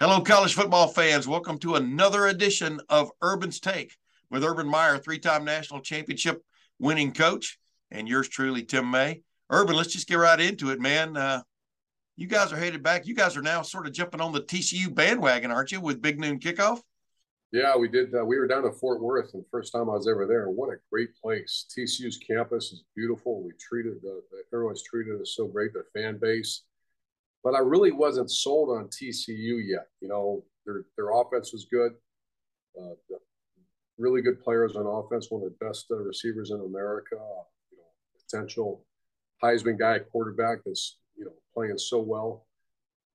Hello, college football fans. Welcome to another edition of Urban's Take with Urban Meyer, three time national championship winning coach, and yours truly, Tim May. Urban, let's just get right into it, man. Uh, you guys are headed back. You guys are now sort of jumping on the TCU bandwagon, aren't you, with Big Noon kickoff? Yeah, we did. Uh, we were down to Fort Worth, and the first time I was ever there. What a great place! TCU's campus is beautiful. We treated the everyone's treated us so great. The fan base, but I really wasn't sold on TCU yet. You know, their their offense was good, uh, really good players on offense. One of the best uh, receivers in America. You know, potential Heisman guy quarterback that's you know playing so well,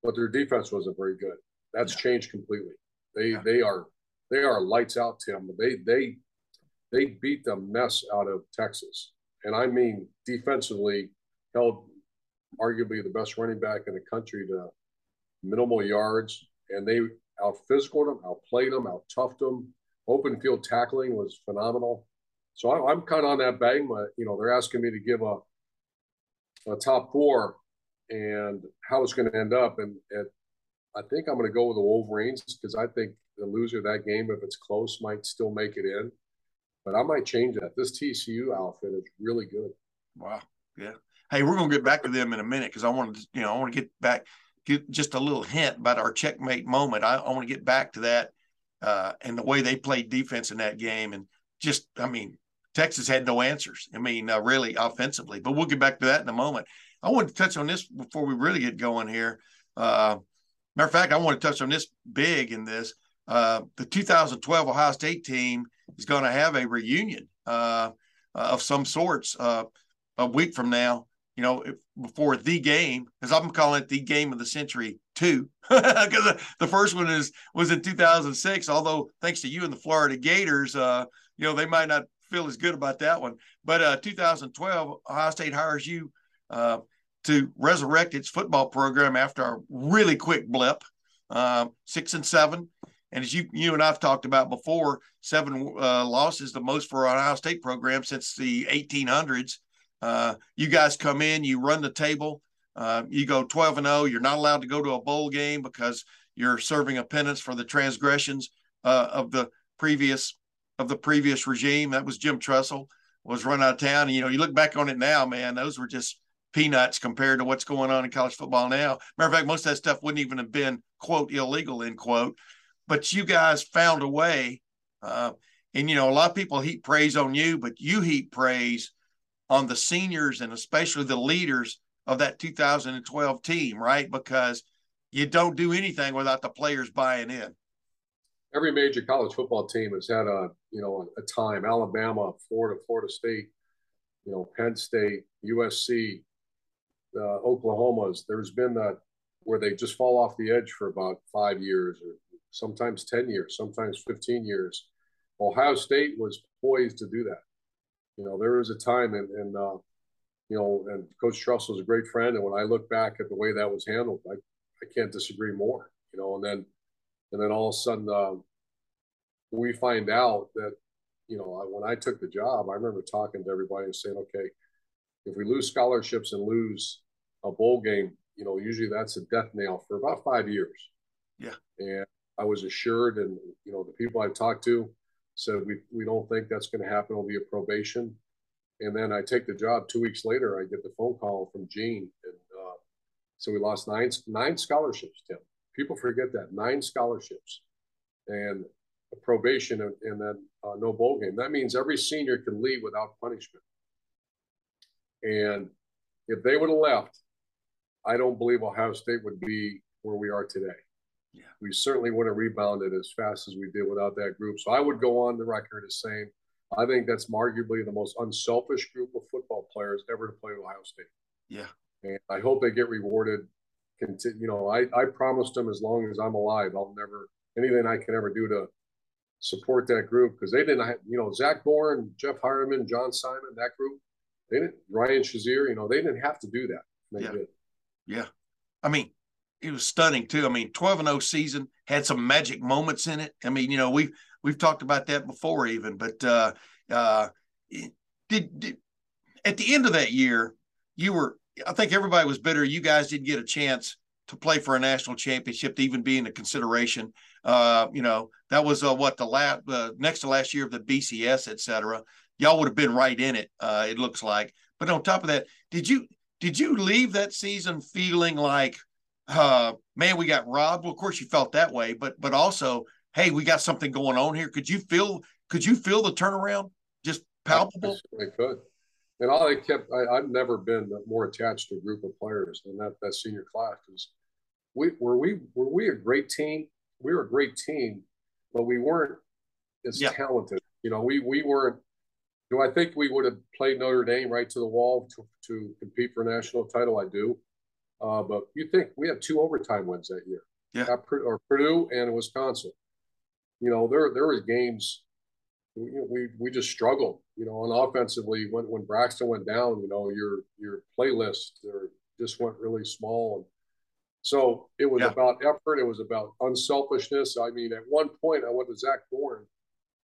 but their defense wasn't very good. That's yeah. changed completely. They yeah. they are they are lights out, Tim. They they they beat the mess out of Texas, and I mean defensively held arguably the best running back in the country to minimal yards, and they out physicaled them, outplayed them, out toughed them. Open field tackling was phenomenal. So I, am kind of on that bang. But, you know, they're asking me to give a a top four and how it's going to end up. And, and I think I'm going to go with the Wolverines because I think the loser of that game, if it's close, might still make it in. But I might change that. This TCU outfit is really good. Wow. Yeah. Hey, we're going to get back to them in a minute because I want to, you know, I want to get back, get just a little hint about our checkmate moment. I, I want to get back to that uh, and the way they played defense in that game. And just, I mean, Texas had no answers. I mean, uh, really offensively, but we'll get back to that in a moment. I want to touch on this before we really get going here. Uh, matter of fact, I want to touch on this big in this. Uh, the 2012 Ohio State team is going to have a reunion uh, of some sorts uh, a week from now you know, if, before the game, because I'm calling it the game of the century two, because the first one is was in 2006. Although thanks to you and the Florida Gators, uh, you know, they might not feel as good about that one. But uh, 2012, Ohio State hires you uh, to resurrect its football program after a really quick blip, uh, six and seven. And as you you and I've talked about before, seven uh, losses, the most for an Ohio State program since the 1800s. Uh, you guys come in, you run the table, uh, you go 12 and 0. You're not allowed to go to a bowl game because you're serving a penance for the transgressions uh, of the previous of the previous regime. That was Jim Tressel was run out of town. And, you know, you look back on it now, man, those were just peanuts compared to what's going on in college football now. Matter of fact, most of that stuff wouldn't even have been quote illegal end quote. But you guys found a way. Uh, and you know, a lot of people heap praise on you, but you heap praise on the seniors and especially the leaders of that 2012 team, right? Because you don't do anything without the players buying in. Every major college football team has had a you know a time. Alabama, Florida, Florida State, you know Penn State, USC, uh, Oklahoma's. There's been that where they just fall off the edge for about five years, or sometimes ten years, sometimes fifteen years. Ohio State was poised to do that. You know, there was a time, and, and uh, you know, and Coach Tressel is a great friend. And when I look back at the way that was handled, I, I can't disagree more. You know, and then and then all of a sudden uh, we find out that you know when I took the job, I remember talking to everybody and saying, okay, if we lose scholarships and lose a bowl game, you know, usually that's a death nail for about five years. Yeah. And I was assured, and you know, the people I've talked to, said we we don't think that's going to happen. It'll be a probation. And then I take the job. Two weeks later, I get the phone call from Gene, and uh, so we lost nine nine scholarships. Tim, people forget that nine scholarships, and a probation, and, then uh, no bowl game. That means every senior can leave without punishment. And if they would have left, I don't believe Ohio State would be where we are today. We certainly wouldn't have rebounded as fast as we did without that group. So I would go on the record as saying I think that's arguably the most unselfish group of football players ever to play at Ohio State. Yeah. And I hope they get rewarded. Continue, you know, I, I promised them as long as I'm alive, I'll never anything I can ever do to support that group because they didn't have, you know, Zach Boren, Jeff Heuerman, John Simon, that group, they didn't, Ryan Shazier, you know, they didn't have to do that. They yeah. did. Yeah. I mean, it was stunning too. I mean, 12 and 0 season had some magic moments in it. I mean, you know, we've we've talked about that before even, but uh uh did, did at the end of that year, you were I think everybody was bitter. You guys didn't get a chance to play for a national championship to even be in a consideration. Uh, you know, that was uh, what the last, uh, next to last year of the BCS, et cetera. Y'all would have been right in it. Uh, it looks like. But on top of that, did you did you leave that season feeling like, uh, man, we got robbed? Well, of course you felt that way, but but also, hey, we got something going on here. Could you feel could you feel the turnaround just palpable? I could. And all I kept, I, have never been more attached to a group of players than that that senior class. Because we were we were we a great team. We were a great team, but we weren't as yeah. talented. You know, we we weren't. Do I think we would have played Notre Dame right to the wall to, to compete for a national title? I do. Uh, but you think we had two overtime wins that year? Yeah. At, or Purdue and Wisconsin. You know, there there was games we, we we just struggled, you know, and offensively when when Braxton went down, you know, your your playlist there just went really small and so it was yeah. about effort, it was about unselfishness. I mean, at one point I went to Zach Boren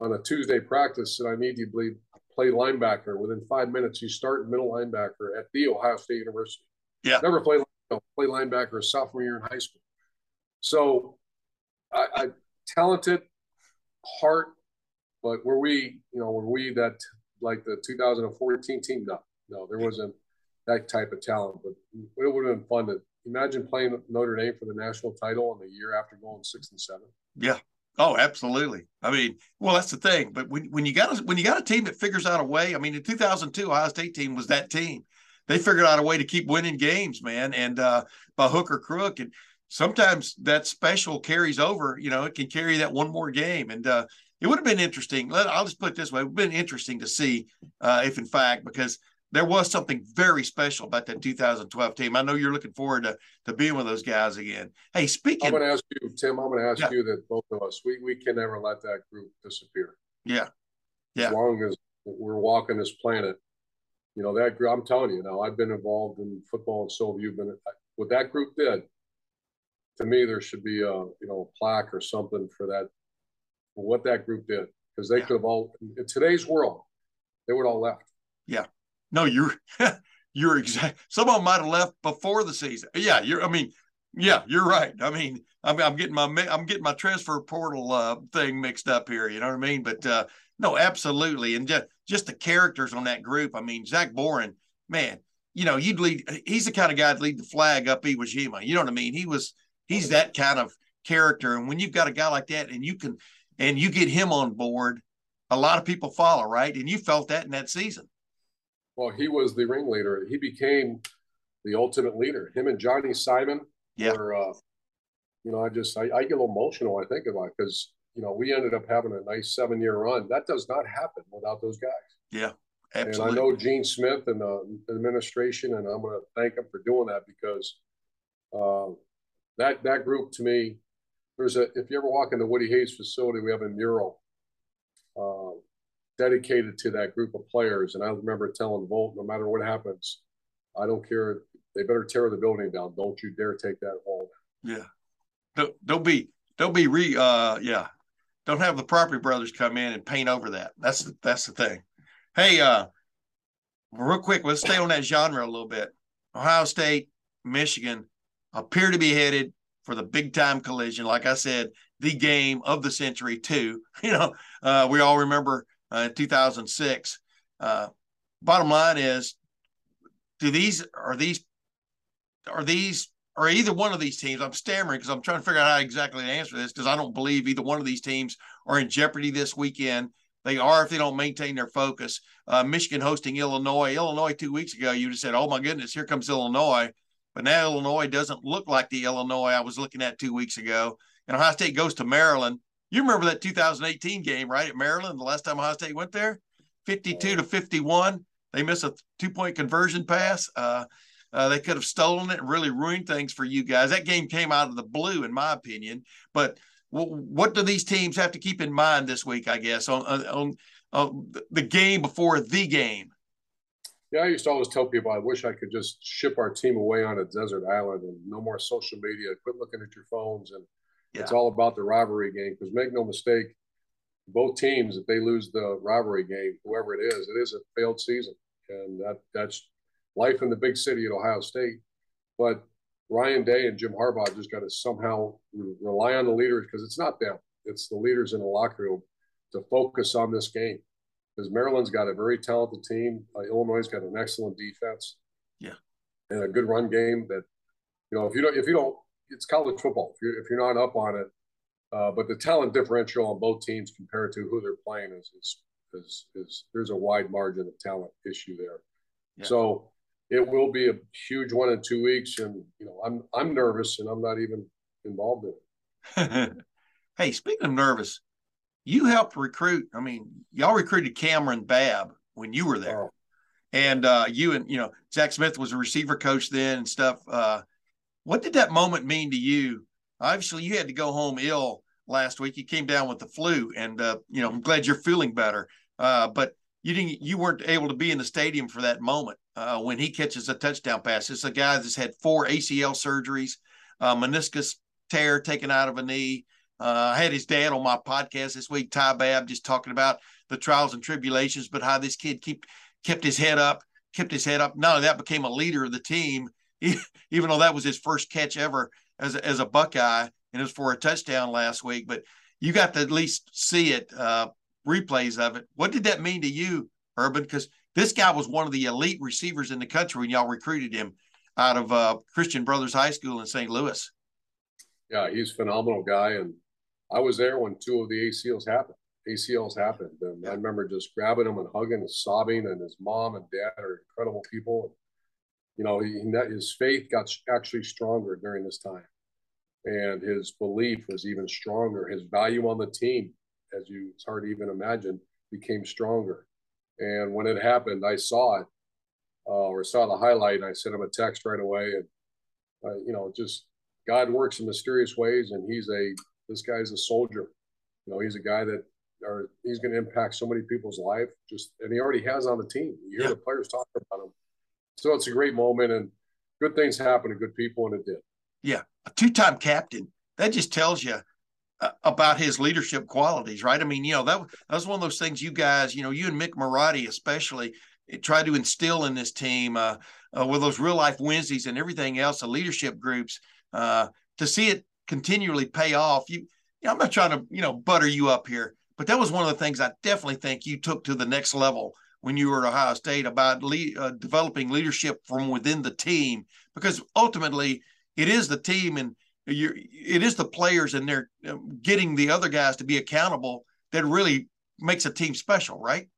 on a Tuesday practice and I need you to play linebacker. Within five minutes, you start middle linebacker at the Ohio State University. Yeah. Never played play linebacker a sophomore year in high school. So I, I talented, heart, but were we, you know, were we that like the 2014 team? No, no, there wasn't that type of talent. But it would have been fun to imagine playing Notre Dame for the national title in the year after going six and seven. Yeah. Oh, absolutely. I mean, well, that's the thing. But when, when you got a, when you got a team that figures out a way, I mean, in 2002, Ohio State team was that team. They figured out a way to keep winning games, man, and uh, by hook or crook. And sometimes that special carries over. You know, it can carry that one more game. And uh, it would have been interesting. I'll just put it this way: it would have been interesting to see uh, if, in fact, because there was something very special about that 2012 team. I know you're looking forward to to being with those guys again. Hey, speaking, I'm going to ask you, Tim. I'm going to ask yeah. you that both of us, we we can never let that group disappear. Yeah, yeah. As long as we're walking this planet, you know that group. I'm telling you now. I've been involved in football, and so have you been. What that group did, to me, there should be a you know a plaque or something for that for what that group did because they yeah. could have all in today's world they would all left. Yeah. No, you're you're exact. Some of them might have left before the season. Yeah, you're. I mean, yeah, you're right. I mean, I'm, I'm getting my I'm getting my transfer portal uh, thing mixed up here. You know what I mean? But uh, no, absolutely, and just just the characters on that group. I mean, Zach Boren, man, you know, you'd lead. He's the kind of guy to lead the flag up Iwo Jima. You know what I mean? He was. He's that kind of character, and when you've got a guy like that, and you can and you get him on board, a lot of people follow, right? And you felt that in that season. Well, he was the ringleader. He became the ultimate leader. Him and Johnny Simon yeah. were, uh, you know, I just, I, I get a little emotional when I think about it because, you know, we ended up having a nice seven year run. That does not happen without those guys. Yeah, absolutely. And I know Gene Smith and the administration, and I'm going to thank them for doing that because uh, that, that group to me, there's a if you ever walk in the Woody Hayes facility, we have a mural uh, dedicated to that group of players. And I remember telling Volt, no matter what happens, I don't care. They better tear the building down. Don't you dare take that wall Yeah. Don't, don't be don't be re uh yeah. Don't have the property brothers come in and paint over that. That's the that's the thing. Hey, uh real quick, let's stay on that genre a little bit. Ohio State, Michigan appear to be headed for the big time collision. Like I said, the game of the century, too. You know, uh, we all remember uh, 2006. Uh, bottom line is, do these are these are these or either one of these teams? I'm stammering because I'm trying to figure out how exactly to answer this because I don't believe either one of these teams are in jeopardy this weekend. They are if they don't maintain their focus. Uh, Michigan hosting Illinois. Illinois two weeks ago, you just said, "Oh my goodness, here comes Illinois." But now Illinois doesn't look like the Illinois I was looking at two weeks ago. And Ohio State goes to Maryland. You remember that 2018 game, right? At Maryland, the last time Ohio State went there, 52 to 51. They miss a two point conversion pass. Uh, uh, they could have stolen it and really ruined things for you guys. That game came out of the blue, in my opinion. But what do these teams have to keep in mind this week? I guess on on, on the game before the game. Yeah, I used to always tell people I wish I could just ship our team away on a desert island and no more social media. Quit looking at your phones, and yeah. it's all about the rivalry game. Because make no mistake, both teams, if they lose the rivalry game, whoever it is, it is a failed season, and that that's life in the big city at Ohio State. But Ryan Day and Jim Harbaugh just got to somehow rely on the leaders because it's not them; it's the leaders in the locker room to focus on this game. Because Maryland's got a very talented team, uh, Illinois' got an excellent defense, yeah, and a good run game. That you know, if you don't, if you don't, it's college football. If you're if you're not up on it, uh, but the talent differential on both teams compared to who they're playing is is is, is there's a wide margin of talent issue there. Yeah. So it will be a huge one in two weeks, and you know I'm I'm nervous, and I'm not even involved in it. hey, speaking of nervous, you helped recruit. I mean, y'all recruited Kamryn Babb when you were there, oh. and uh, you and you know Zach Smith was a receiver coach then and stuff. Uh, what did that moment mean to you? Obviously, you had to go home ill last week. You came down with the flu, and uh, you know I'm glad you're feeling better. Uh, but you didn't you weren't able to be in the stadium for that moment uh, when he catches a touchdown pass. It's a guy that's had four ACL surgeries, uh, meniscus tear taken out of a knee. Uh, I had his dad on my podcast this week, Ty Babb, just talking about the trials and tribulations, but how this kid keep kept his head up, kept his head up. Not only that, became a leader of the team, even though that was his first catch ever as a, as a Buckeye, and it was for a touchdown last week. But you got to at least see it. Uh, replays of it. What did that mean to you, Urban? Because this guy was one of the elite receivers in the country when y'all recruited him out of uh, Christian Brothers High School in St. Louis. Yeah, he's a phenomenal guy, and I was there when two of the ACLs happened. ACLs happened, and yeah. I remember just grabbing him and hugging and sobbing. And his mom and dad are incredible people. You know, he, his faith got actually stronger during this time, and his belief was even stronger. His value on the team as you it's hard to even imagine, became stronger. And when it happened, I saw it uh, or saw the highlight, I sent him a text right away. And uh, you know, just God works in mysterious ways, and he's a this guy's a soldier. You know, he's a guy that or he's going to impact so many people's life. Just and he already has on the team. You hear yeah. the players talking about him. So it's a great moment, and good things happen to good people, and it did. Yeah, a two-time captain. That just tells you about his leadership qualities, right? I mean, you know, that, that was one of those things you guys, you know, you and Mick Marotti especially tried to instill in this team uh, uh, with those real life Wednesdays and everything else, the leadership groups, uh, to see it continually pay off. You, I'm not trying to, you know, butter you up here, but that was one of the things I definitely think you took to the next level when you were at Ohio State about uh, developing leadership from within the team, because ultimately it is the team and you're, it is the players and they're um, getting the other guys to be accountable that really makes a team special, right?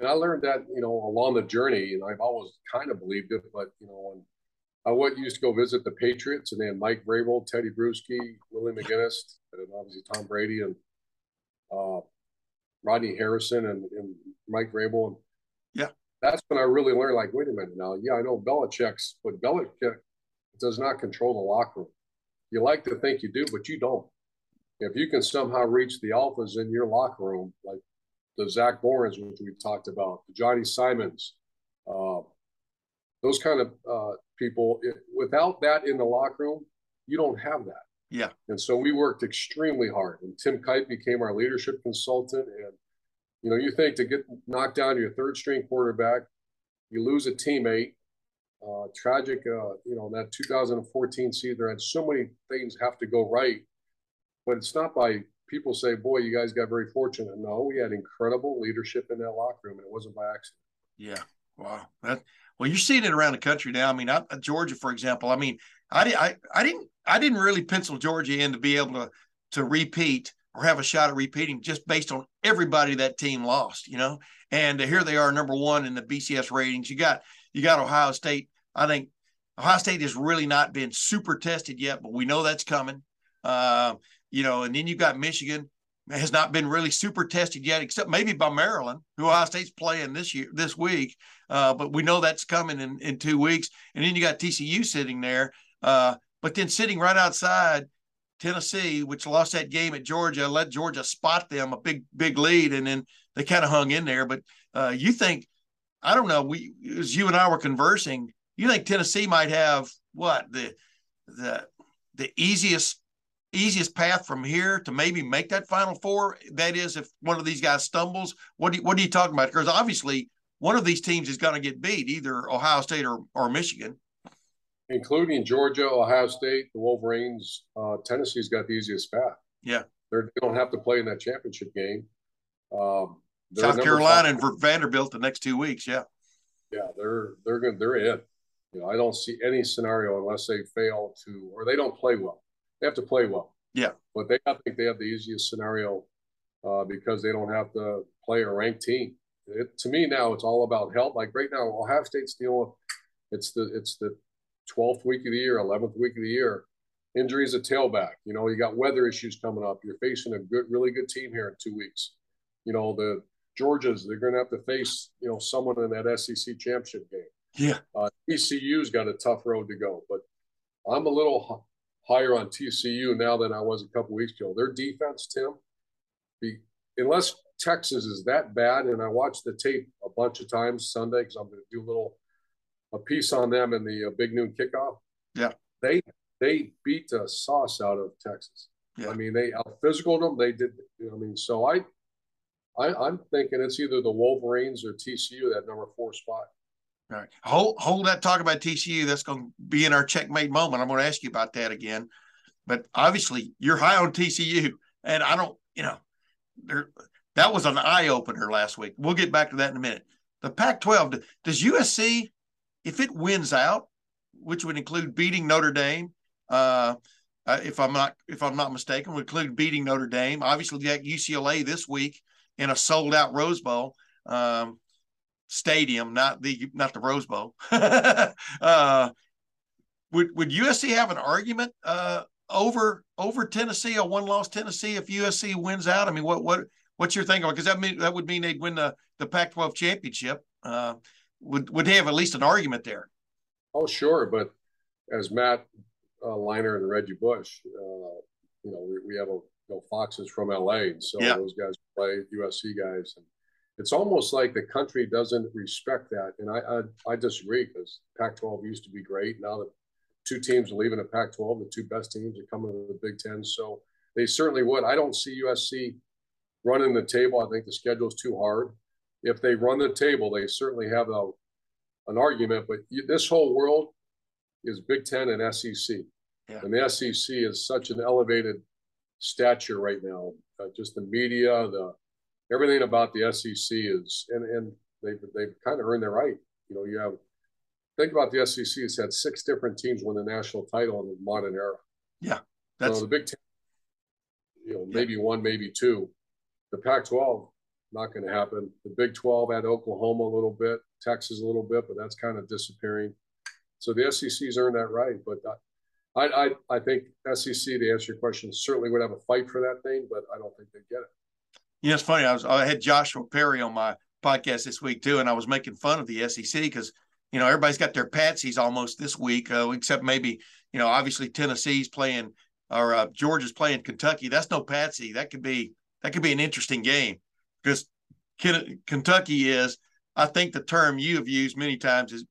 And I learned that, you know, along the journey, and I've always kind of believed it, but, you know, when I went, used to go visit the Patriots and then Mike Vrabel, Teddy Bruschi, Willie McGinest, and obviously Tom Brady and uh, Rodney Harrison and, and Mike Vrabel. And yeah, that's when I really learned, like, wait a minute now. Yeah, I know Belichick's, but Belichick does not control the locker room you like to think you do, but you don't. If you can somehow reach the alphas in your locker room, like the Zach Borens, which we talked about, the Johnny Simons, uh, those kind of uh, people, it, without that in the locker room, you don't have that. Yeah. And so we worked extremely hard. And Tim Kight became our leadership consultant. And, you know, you think to get knocked down your third string quarterback, you lose a teammate, uh, tragic, uh, you know, that 2014 season, there had so many things have to go right, but it's not by people say, boy, you guys got very fortunate. No, we had incredible leadership in that locker room, and it wasn't by accident. Yeah. Wow. That, well, you're seeing it around the country now. I mean, I, Georgia, for example, I mean, I, I, I didn't, I didn't really pencil Georgia in to be able to, to repeat or have a shot at repeating just based on everybody that team lost, you know, and here they are number one in the BCS ratings. You got, you got Ohio State I think Ohio State has really not been super tested yet, but we know that's coming. Uh, you know, and then you've got Michigan has not been really super tested yet, except maybe by Maryland, who Ohio State's playing this year, this week. Uh, but we know that's coming in, in two weeks. And then you got TCU sitting there. Uh, but then sitting right outside Tennessee, which lost that game at Georgia, let Georgia spot them a big, big lead, and then they kind of hung in there. But uh, you think, I don't know, we as you and I were conversing, you think Tennessee might have what the the the easiest easiest path from here to maybe make that final four? That is, if one of these guys stumbles, what do you, what are you talking about? Because obviously, one of these teams is going to get beat, either Ohio State or or Michigan, including Georgia, Ohio State, the Wolverines. Uh, Tennessee's got the easiest path. Yeah, They're, they do not have to play in that championship game. Um, South Carolina and Vanderbilt the next two weeks. Yeah, yeah, they're they're good. They're in. You know, I don't see any scenario unless they fail to or they don't play well. They have to play well. Yeah. But they I think they have the easiest scenario uh, because they don't have to play a ranked team. It, to me now, it's all about health. Like right now, Ohio State's dealing with it's the it's the 12th week of the year, 11th week of the year. Injuries at tailback. You know, you got weather issues coming up. You're facing a good, really good team here in two weeks. You know, the Georgia's, they're going to have to face, you know, someone in that SEC championship game. Yeah. Uh, TCU's got a tough road to go, but I'm a little higher on TCU now than I was a couple weeks ago. Their defense, Tim, be, unless Texas is that bad, and I watched the tape a bunch of times Sunday because I'm going to do a little a piece on them in the uh, Big Noon kickoff. Yeah, they they beat the sauce out of Texas. Yeah. I mean, they out physical them. They did. I mean, so I, I I'm thinking it's either the Wolverines or TCU that number four spot. All right. Hold hold that talk about TCU. That's going to be in our checkmate moment. I'm going to ask you about that again. But obviously, you're high on TCU, and I don't. You know, there that was an eye opener last week. We'll get back to that in a minute. The Pac-12 does USC, if it wins out, which would include beating Notre Dame, uh, uh, if I'm not if I'm not mistaken, would include beating Notre Dame. Obviously, got UCLA this week in a sold out Rose Bowl. Um, stadium, not the not the Rose Bowl. uh, would would USC have an argument uh, over over Tennessee, a one loss Tennessee, if USC wins out? I mean, what what what's your thinking? Because that mean that would mean they'd win the the Pac-12 championship. Uh, would would they have at least an argument there? Oh, sure, but as Matt uh, Leinart and Reggie Bush, uh, you know, we, we have a you know, Foxes from LA, and so yeah. those guys play USC guys, and it's almost like the country doesn't respect that. And I I, I disagree because Pac-12 used to be great. Now that two teams are leaving the Pac-12, the two best teams are coming to the Big Ten. So they certainly would. I don't see USC running the table. I think the schedule is too hard. If they run the table, they certainly have a an argument. But this whole world is Big Ten and SEC, yeah. and the SEC is such an elevated stature right now. Uh, just the media, the everything about the SEC is, and and they've they've kind of earned their right. You know, you have think about the SEC. has had six different teams win the national title in the modern era. Yeah, that's so the Big Ten. You know, maybe yeah. one, maybe two. The Pac-12 not going to happen. The Big 12 had Oklahoma a little bit, Texas a little bit, but that's kind of disappearing. So the SEC's earned that right, but uh, I, I, I think SEC to answer your question certainly would have a fight for that thing, but I don't think they get it. You know, it's funny. I was I had Joshua Perry on my podcast this week too, and I was making fun of the SEC because you know everybody's got their patsies almost this week, uh, except maybe you know obviously Tennessee's playing or uh, Georgia's playing Kentucky. That's no patsy. That could be that could be an interesting game because Kentucky is. I think the term you have used many times is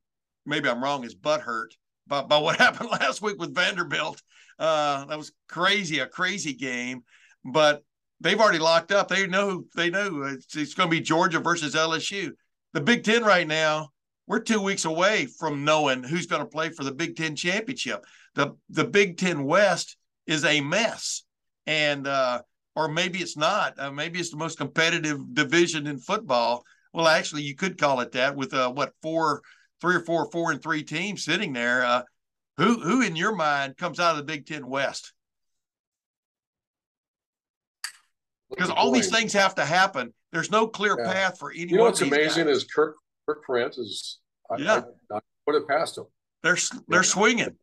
maybe I'm wrong is butt hurt by, by what happened last week with Vanderbilt. Uh, that was crazy, a crazy game. But they've already locked up. They know they know it's, it's going to be Georgia versus LSU. The Big Ten right now, we're two weeks away from knowing who's going to play for the Big Ten championship. The the Big Ten West is a mess, and uh, or maybe it's not. Uh, maybe it's the most competitive division in football. Well, actually, you could call it that with uh, what four, three or four, four and three teams sitting there. Uh, who who in your mind comes out of the Big Ten West? Because all these things have to happen. There's no clear yeah. path for anyone. You know what's amazing guys. is Kirk Kirk Ferentz is. Yeah, I, I put it past him. They're they're yeah. swinging.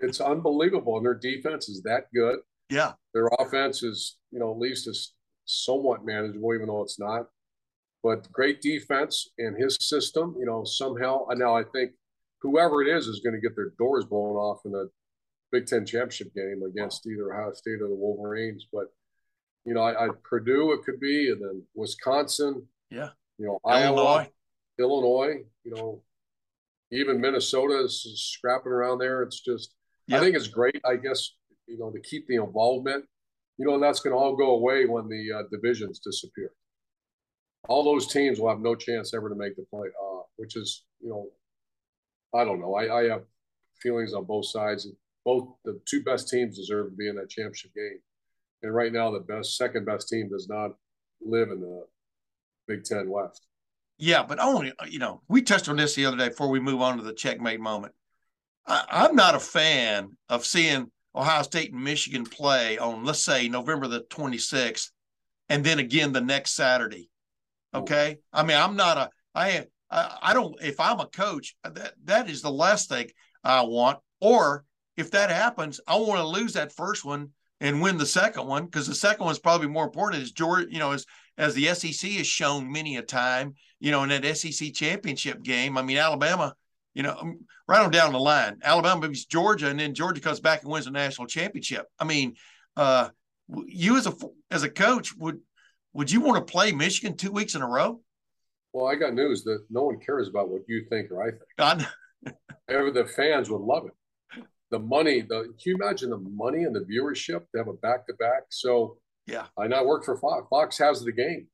It's unbelievable, and their defense is that good. Yeah, their offense is you know at least is somewhat manageable, even though it's not. But great defense and his system, you know, somehow. Now I think whoever it is is going to get their doors blown off in the Big Ten championship game against either Ohio State or the Wolverines. But you know, I, I Purdue it could be, and then Wisconsin. Yeah. You know, Illinois. Iowa, Illinois. You know, even Minnesota is scrapping around there. It's just, I think it's great. I guess you know to keep the involvement. You know, and that's going to all go away when the uh, divisions disappear. All those teams will have no chance ever to make the play, uh, which is, you know, I don't know. I, I have feelings on both sides. Both the two best teams deserve to be in that championship game. And right now, the best, second best team does not live in the Big Ten West. Yeah, but only uh, you know we touched on this the other day before we move on to the checkmate moment. I, am not a fan of seeing Ohio State and Michigan play on let's say November the 26th, and then again the next Saturday. Oh. Okay, I mean I'm not a I I, I don't if I'm a coach uh, that that is the last thing I want. Or if that happens, I want to lose that first one and win the second one because the second one is probably more important as George, you know, as as the SEC has shown many a time, you know, in that SEC championship game. I mean, Alabama, you know, um, right on down the line, Alabama beats Georgia, and then Georgia comes back and wins the national championship. I mean, uh, you as a as a coach would would you want to play Michigan two weeks in a row? Well, I got news that no one cares about what you think or I think. Ever the fans would love it the money, the can you imagine the money and the viewership to have a back to back? So yeah, I now work for Fox. Fox has the game.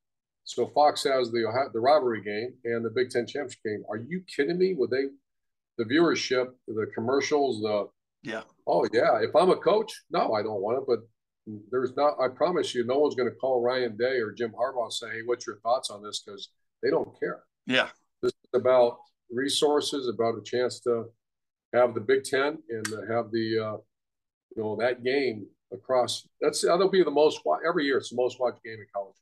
So Fox has the the rivalry game and the Big Ten championship game. Are you kidding me? Would they the viewership, the commercials, the yeah. Oh yeah. If I'm a coach, no, I don't want it. But there's not. I promise you, no one's going to call Ryan Day or Jim Harbaugh say, "Hey, what's your thoughts on this?" Because they don't care. Yeah. This is about resources, about a chance to have the Big Ten and have the uh, you know that game across. That's that'll be the most every year. It's the most watched game in college.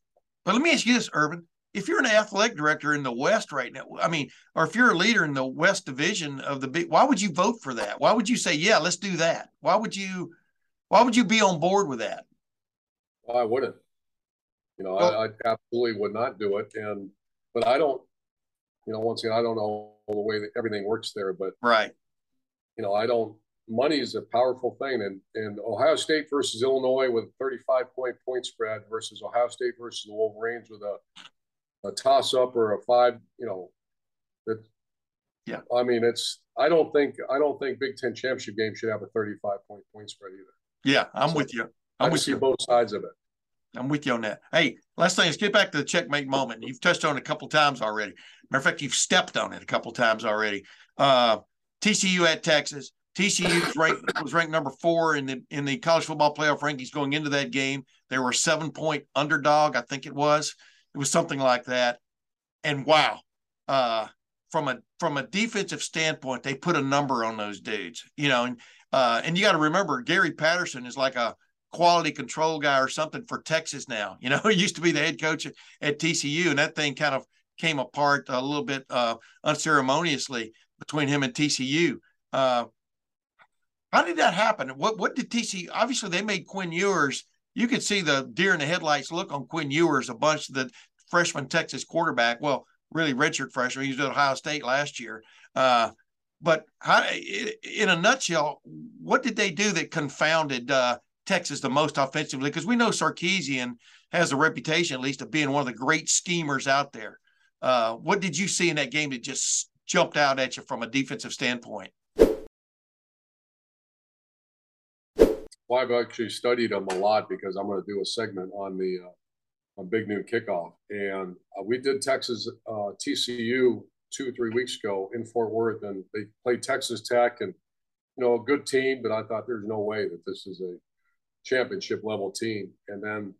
But let me ask you this, Urban: If you're an athletic director in the West right now, I mean, or if you're a leader in the West Division of the big, why would you vote for that? Why would you say, "Yeah, let's do that"? Why would you? Why would you be on board with that? I wouldn't. You know, well, I, I absolutely would not do it. And but I don't. You know, once again, I don't know the way that everything works there, but right you know, I don't. Money is a powerful thing, and and Ohio State versus Illinois with a 35 point point spread versus Ohio State versus the Wolverines with a a toss up or a five. You know, that. Yeah. I mean, it's. I don't think. I don't think Big Ten championship game should have a 35 point point spread either. Yeah, I'm so with you. I'm I with see you. both sides of it. I'm with you on that. Hey, last thing is get back to the checkmate moment. You've touched on it a couple times already. Matter of fact, you've stepped on it a couple times already. Uh, TCU at Texas. TCU was ranked, was ranked number four in the in the college football playoff rankings going into that game. They were a seven point underdog, I think it was. It was something like that. And wow, uh, from a from a defensive standpoint, they put a number on those dudes. You know, and uh, and you got to remember Gary Patterson is like a quality control guy or something for Texas now. You know, he used to be the head coach at TCU, and that thing kind of came apart a little bit uh, unceremoniously between him and TCU. Uh, how did that happen? What what did TCU? Obviously, they made Quinn Ewers. You could see the deer in the headlights look on Quinn Ewers, a bunch of the freshman Texas quarterback. Well, really redshirt freshman. He was at Ohio State last year. Uh, but how, in a nutshell, what did they do that confounded uh, Texas the most offensively? Because we know Sarkisian has a reputation, at least, of being one of the great schemers out there. Uh, what did you see in that game that just jumped out at you from a defensive standpoint? Well, I've actually studied them a lot because I'm going to do a segment on the uh, on Big Noon Kickoff, and uh, we did Texas uh, TCU two three weeks ago in Fort Worth, and they played Texas Tech, and you know a good team, but I thought there's no way that this is a championship level team, and then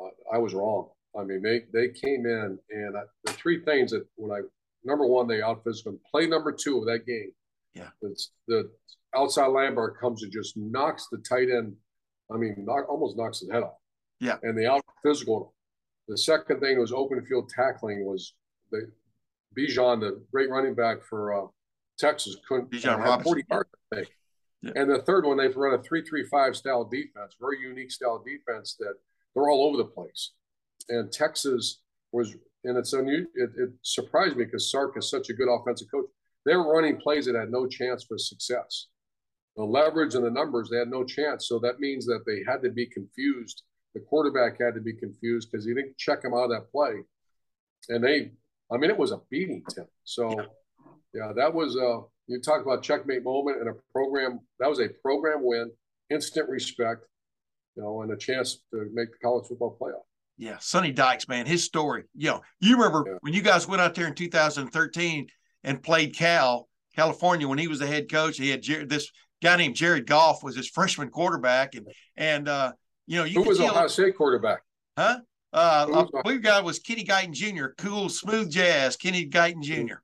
uh, I was wrong. I mean, they they came in, and I, the three things that when I number one, they out physical. Play number two of that game. Yeah. It's the outside linebacker comes and just knocks the tight end. I mean, knock, almost knocks his head off. Yeah. And the out physical. The second thing was open field tackling was the Bijan, the great running back for uh, Texas, couldn't Bijan uh, 40 yards, Yeah. And the third one, they've run a three-three-five style defense, very unique style defense that they're all over the place. And Texas was and it's unusual. It, it surprised me because Sark is such a good offensive coach. They were running plays that had no chance for success, the leverage and the numbers, they had no chance. So that means that they had to be confused. The quarterback had to be confused because he didn't check him out of that play. And they, I mean, it was a beating, Tim. So, yeah, that was a, you talk about checkmate moment and a program, that was a program win, instant respect, you know, and a chance to make the college football playoff. Yeah, Sonny Dykes, man, his story. You know, you remember yeah. when you guys went out there in 2013 and played Cal, California, when he was the head coach. He had Jared, this guy named Jared Goff was his freshman quarterback, and and uh, you know, you who was Ohio State quarterback? Huh? Uh, I believe guy was Kenny Guiton Jr. Cool, smooth jazz, Kenny Guiton Jr.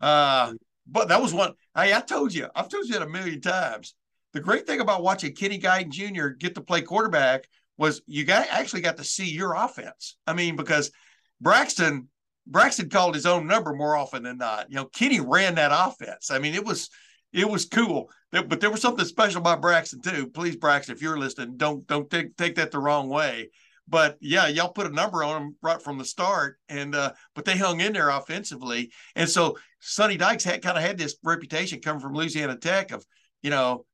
Uh, but that was one. Hey, I told you, I've told you that a million times. The great thing about watching Kenny Guiton Jr. get to play quarterback was you got actually got to see your offense. I mean, because Braxton Braxton called his own number more often than not. You know, Kenny ran that offense. I mean, it was it was cool. But there was something special about Braxton too. Please, Braxton, if you're listening, don't don't take take that the wrong way. But yeah, y'all put a number on them right from the start, and uh, but they hung in there offensively. And so Sonny Dykes had kind of had this reputation coming from Louisiana Tech of you know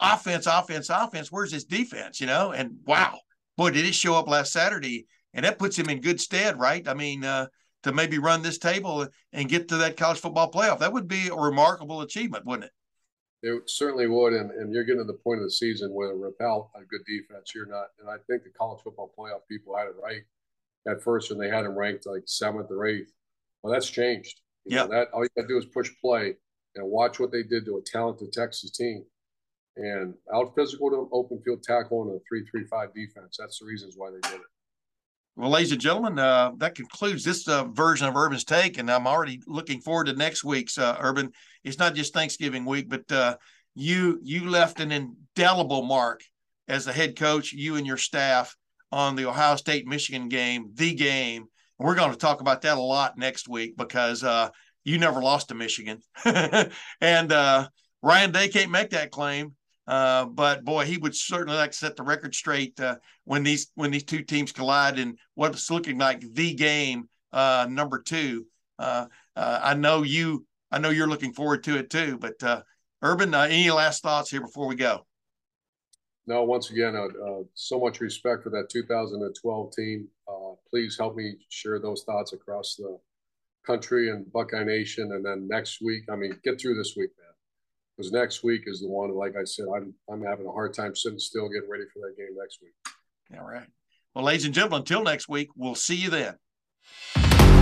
offense, offense, offense. Where's his defense? You know, and wow, boy, did it show up last Saturday, and that puts him in good stead, right? I mean, uh, to maybe run this table and get to that college football playoff, that would be a remarkable achievement, wouldn't it? It certainly would, and, and you're getting to the point of the season where Rappel a good defense, you're not. And I think the college football playoff people had it right at first, and they had him ranked like seventh or eighth. Well, that's changed. Yeah, that all you got to do is push play and watch what they did to a talented Texas team and out physical to open field tackle and a three-three-five defense. That's the reasons why they did it. Well, ladies and gentlemen, uh, that concludes this uh, version of Urban's Take, and I'm already looking forward to next week's uh, Urban. It's not just Thanksgiving week, but uh, you you left an indelible mark as the head coach, you and your staff on the Ohio State Michigan game, the game. And we're going to talk about that a lot next week because uh, you never lost to Michigan, and uh, Ryan Day can't make that claim. Uh, but boy, he would certainly like to set the record straight uh, when these when these two teams collide in what's looking like the game uh, number two. Uh, uh, I know you. I know you're looking forward to it too. But Urban, any last thoughts here before we go? No. Once again, so much respect for that 2012 team. please help me share those thoughts across the country and Buckeye Nation. And then next week, I mean, get through this week, man because next week is the one. Like I said, I'm I'm having a hard time sitting still, getting ready for that game next week. All right. Well, ladies and gentlemen, until next week, we'll see you then.